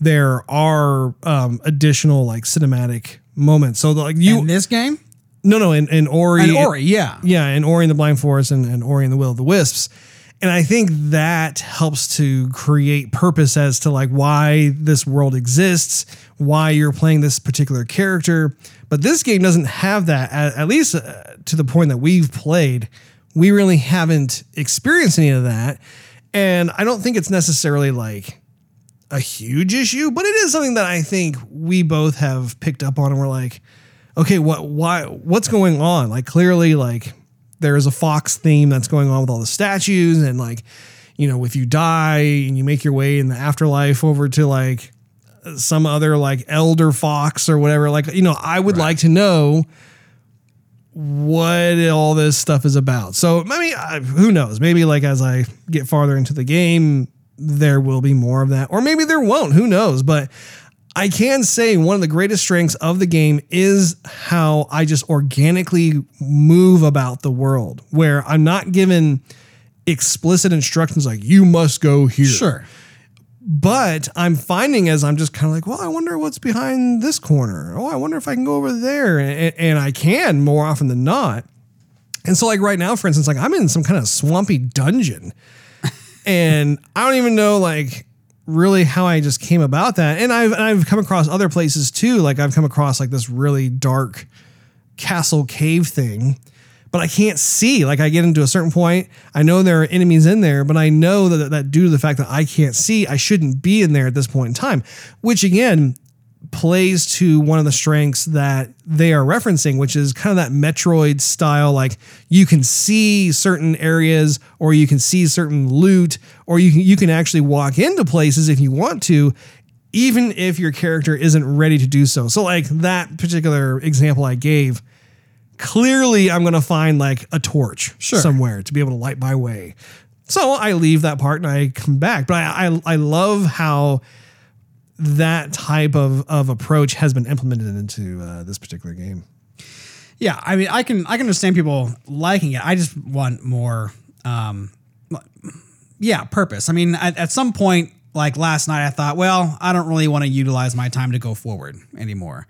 Speaker 1: there are um, additional like cinematic moments. So like you,
Speaker 2: in this game,
Speaker 1: no, no, in, in Ori,
Speaker 2: and Ori, yeah,
Speaker 1: yeah, and Ori and the Blind Forest and, and Ori and the Will of the Wisps. And I think that helps to create purpose as to like why this world exists, why you're playing this particular character. But this game doesn't have that, at, at least uh, to the point that we've played. We really haven't experienced any of that. And I don't think it's necessarily like a huge issue, but it is something that I think we both have picked up on and we're like, okay, what why what's going on? Like clearly like there's a fox theme that's going on with all the statues and like you know if you die and you make your way in the afterlife over to like some other like elder fox or whatever like you know i would like to know what all this stuff is about. So maybe uh, who knows? Maybe like as i get farther into the game there will be more of that or maybe there won't who knows but I can say one of the greatest strengths of the game is how I just organically move about the world, where I'm not given explicit instructions like, you must go here.
Speaker 2: sure.
Speaker 1: But I'm finding as I'm just kind of like, well, I wonder what's behind this corner. Oh, I wonder if I can go over there. And, and I can more often than not. And so, like right now, for instance, like I'm in some kind of swampy dungeon. And I don't even know like really how I just came about that. And I've and I've come across other places too. Like I've come across like this really dark castle cave thing, but I can't see. Like I get into a certain point, I know there are enemies in there, but I know that that due to the fact that I can't see, I shouldn't be in there at this point in time. Which again plays to one of the strengths that they are referencing, which is kind of that Metroid style. Like you can see certain areas, or you can see certain loot, or you can you can actually walk into places if you want to, even if your character isn't ready to do so. So like that particular example I gave, clearly I'm gonna find like a torch
Speaker 2: Sure.
Speaker 1: somewhere to be able to light my way. So I leave that part and I come back. But I I, I love how that type of, of approach has been implemented into uh, this particular game.
Speaker 2: Yeah, I mean, I can I can understand people liking it. I just want more, um, yeah, purpose. I mean, at, at some point, like last night, I thought, well, I don't really want to utilize my time to go forward anymore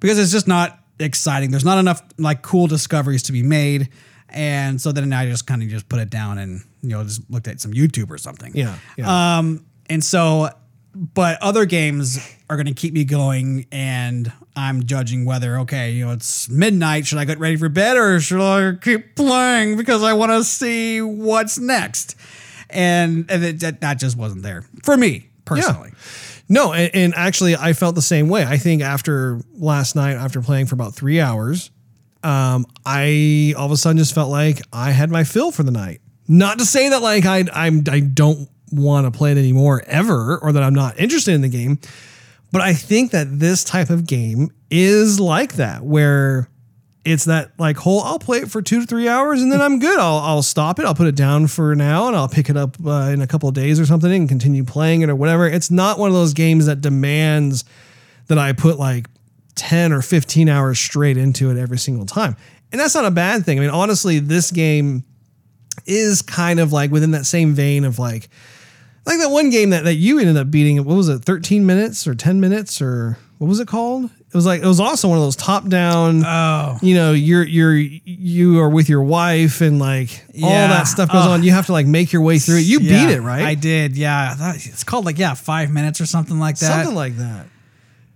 Speaker 2: because it's just not exciting. There's not enough like cool discoveries to be made, and so then I just kind of just put it down and you know just looked at some YouTube or something.
Speaker 1: Yeah, yeah.
Speaker 2: Um, and so, but other games are going to keep me going, and I'm judging whether okay, you know, it's midnight. Should I get ready for bed or should I keep playing because I want to see what's next? And and it, that, just wasn't there for me personally.
Speaker 1: No, and, and actually, I felt the same way. I think after last night, after playing for about three hours, um, I all of a sudden just felt like I had my fill for the night. Not to say that like I I'm I don't want to play it anymore ever, or that I'm not interested in the game, but I think that this type of game is like that, where it's that like whole I'll play it for two to three hours and then I'm good. I'll I'll stop it. I'll put it down for now and I'll pick it up uh, in a couple of days or something and continue playing it or whatever. It's not one of those games that demands that I put like 10 or 15 hours straight into it every single time. And that's not a bad thing. I mean, honestly, this game is kind of like within that same vein of like like that one game that, that you ended up beating what was it 13 minutes or 10 minutes or what was it called it was like it was also one of those top down
Speaker 2: Oh.
Speaker 1: you know you're you're you are with your wife and like all that stuff goes
Speaker 2: Oh.
Speaker 1: on you have to like make your way through it you
Speaker 2: Yeah,
Speaker 1: beat it right
Speaker 2: I did. Yeah, it's called like yeah, five minutes or something like that.
Speaker 1: something like that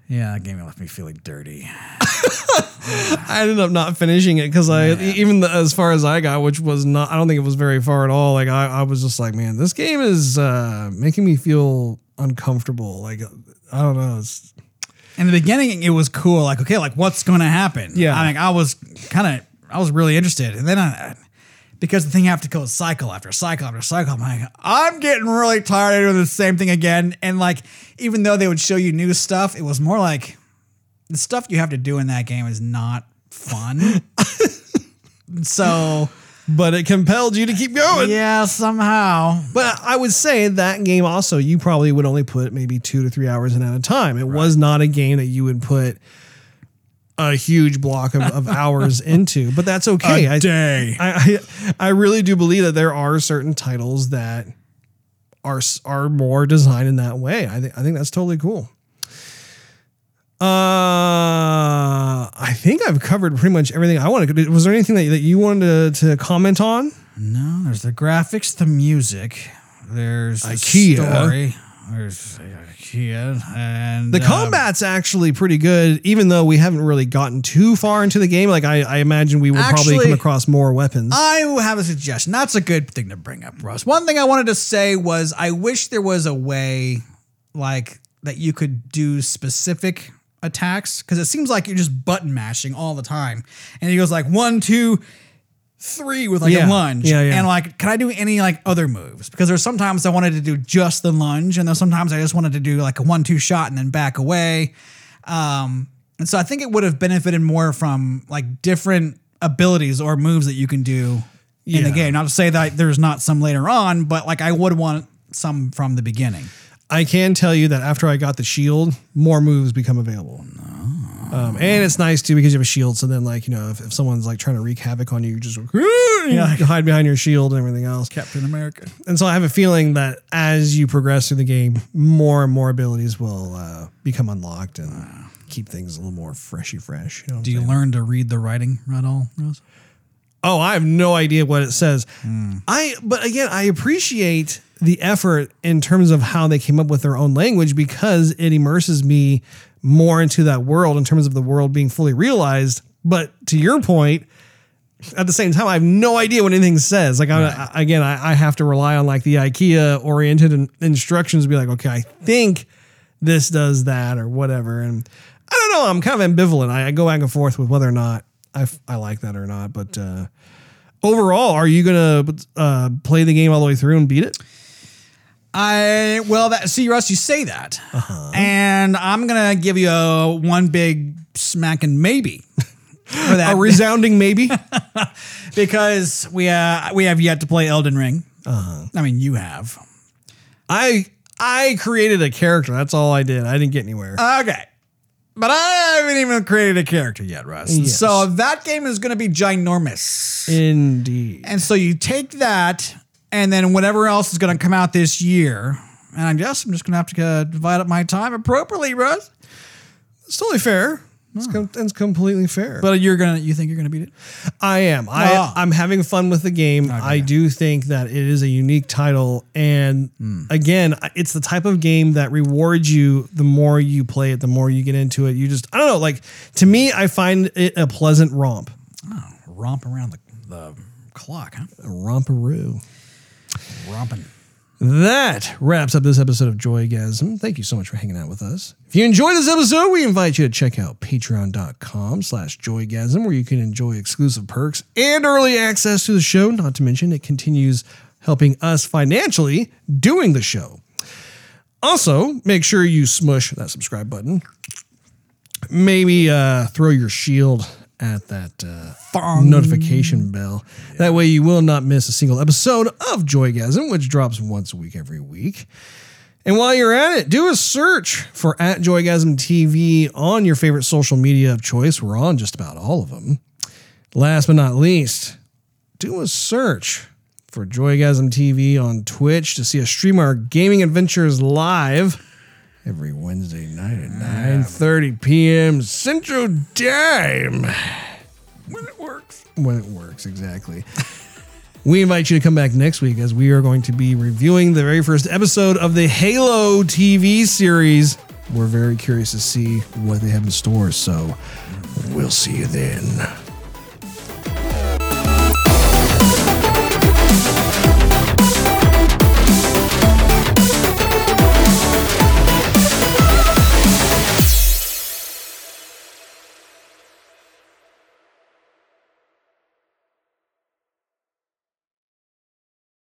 Speaker 2: yeah, that game left me feeling dirty.
Speaker 1: I ended up not finishing it because I even the, as far as I got, which was not I don't think it was very far at all. Like I, I was just like, man, this game is uh, making me feel uncomfortable. Like I don't know. It's,
Speaker 2: In the beginning, it was cool. Like, okay, like what's going to happen?
Speaker 1: Yeah.
Speaker 2: I mean, I was kind of, I was really interested, and then I, because the thing you have to go cycle after cycle after cycle, I'm like, I'm getting really tired of doing the same thing again. And like, even though they would show you new stuff, it was more like the stuff you have to do in that game is not fun. so
Speaker 1: but it compelled you to keep going.
Speaker 2: yeah, somehow.
Speaker 1: But I would say that game also, you probably would only put maybe two to three hours in at a time. It was not a game that you would put a huge block of, of hours into, but that's okay.
Speaker 2: A
Speaker 1: I,
Speaker 2: day.
Speaker 1: I, I I really do believe that there are certain titles that are are more designed in that way. I think I think that's totally cool. Uh, I think I've covered pretty much everything I wanted. Was there anything that, that you wanted to, to comment on?
Speaker 2: No, there's the graphics, the music, there's the
Speaker 1: IKEA.
Speaker 2: story, there's IKEA, and
Speaker 1: The
Speaker 2: um,
Speaker 1: combat's actually pretty good, even though we haven't really gotten too far into the game. Like I, I imagine we will probably come across more weapons.
Speaker 2: I have a suggestion. That's a good thing to bring up, Russ. One thing I wanted to say was I wish there was a way like that you could do specific attacks because it seems like you're just button mashing all the time. And he goes like one, two, three with like
Speaker 1: Yeah.
Speaker 2: a lunge.
Speaker 1: Yeah, yeah.
Speaker 2: And like, can I do any like other moves? Because there's sometimes I wanted to do just the lunge, and then sometimes I just wanted to do like a one, two shot and then back away. Um, and so I think it would have benefited more from like different abilities or moves that you can do in the game. Not to say that there's not some later on, but like I would want some from the beginning.
Speaker 1: I can tell you that after I got the shield, more moves become available. Um, and it's nice too because you have a shield. So then, like you know, if, if someone's like trying to wreak havoc on you, you just you hide behind your shield and everything else.
Speaker 2: Captain America.
Speaker 1: And so I have a feeling that as you progress through the game, more and more abilities will uh, become unlocked and keep things a little more freshy fresh. You know
Speaker 2: Do you
Speaker 1: saying?
Speaker 2: learn to read the writing at all, Rose?
Speaker 1: Oh, I have no idea what it says. I but again, I appreciate the effort in terms of how they came up with their own language because it immerses me more into that world in terms of the world being fully realized. But to your point, at the same time, I have no idea what anything says. Like, I, I- again, I, I have to rely on like the IKEA oriented in, instructions to be like, okay, I think this does that or whatever. And I don't know. I'm kind of ambivalent. I, I go back and forth with whether or not I, f- I like that or not. But uh, overall, are you gonna uh, play the game all the way through and beat it?
Speaker 2: I well, that see, Russ, you say that, and I'm gonna give you a one big smacking maybe for that
Speaker 1: A resounding maybe.
Speaker 2: because we uh we have yet to play Elden Ring. I mean, you have.
Speaker 1: I I created a character. That's all I did. I didn't get anywhere.
Speaker 2: Okay. But I haven't even created a character yet, Russ.
Speaker 1: Yes.
Speaker 2: So that game is going to be ginormous.
Speaker 1: Indeed.
Speaker 2: And so you take that, and then whatever else is going to come out this year, and I guess I'm just going to have to uh, divide up my time appropriately, Russ.
Speaker 1: It's totally fair. It's, com- it's completely fair.
Speaker 2: But you're gonna, you think you're gonna beat it?
Speaker 1: I am. I,
Speaker 2: Ah.
Speaker 1: I'm having fun with the game. I do think that it is a unique title. And again, it's the type of game that rewards you the more you play it, the more you get into it. You just, I don't know, like to me, I find it a pleasant romp.
Speaker 2: Romp around the, the clock, huh?
Speaker 1: A romperoo.
Speaker 2: Romping.
Speaker 1: That wraps up this episode of Joygasm. Thank you so much for hanging out with us. If you enjoyed this episode, we invite you to check out patreon.com slash joygasm, where you can enjoy exclusive perks and early access to the show. Not to mention, it continues helping us financially doing the show. Also, make sure you smush that subscribe button. Maybe uh, throw your shield at that uh, notification bell. That way you will not miss a single episode of Joygasm, which drops once a week every week. And while you're at it, do a search for at Joygasm TV on your favorite social media of choice. We're on just about all of them. Last but not least, do a search for Joygasm TV on Twitch to see us stream our gaming adventures live every Wednesday night at 9:30 p.m. Central Time.
Speaker 2: When it works.
Speaker 1: When it works, exactly. we invite you to come back next week as we are going to be reviewing the very first episode of the Halo TV series. We're very curious to see what they have in store, so we'll see you then.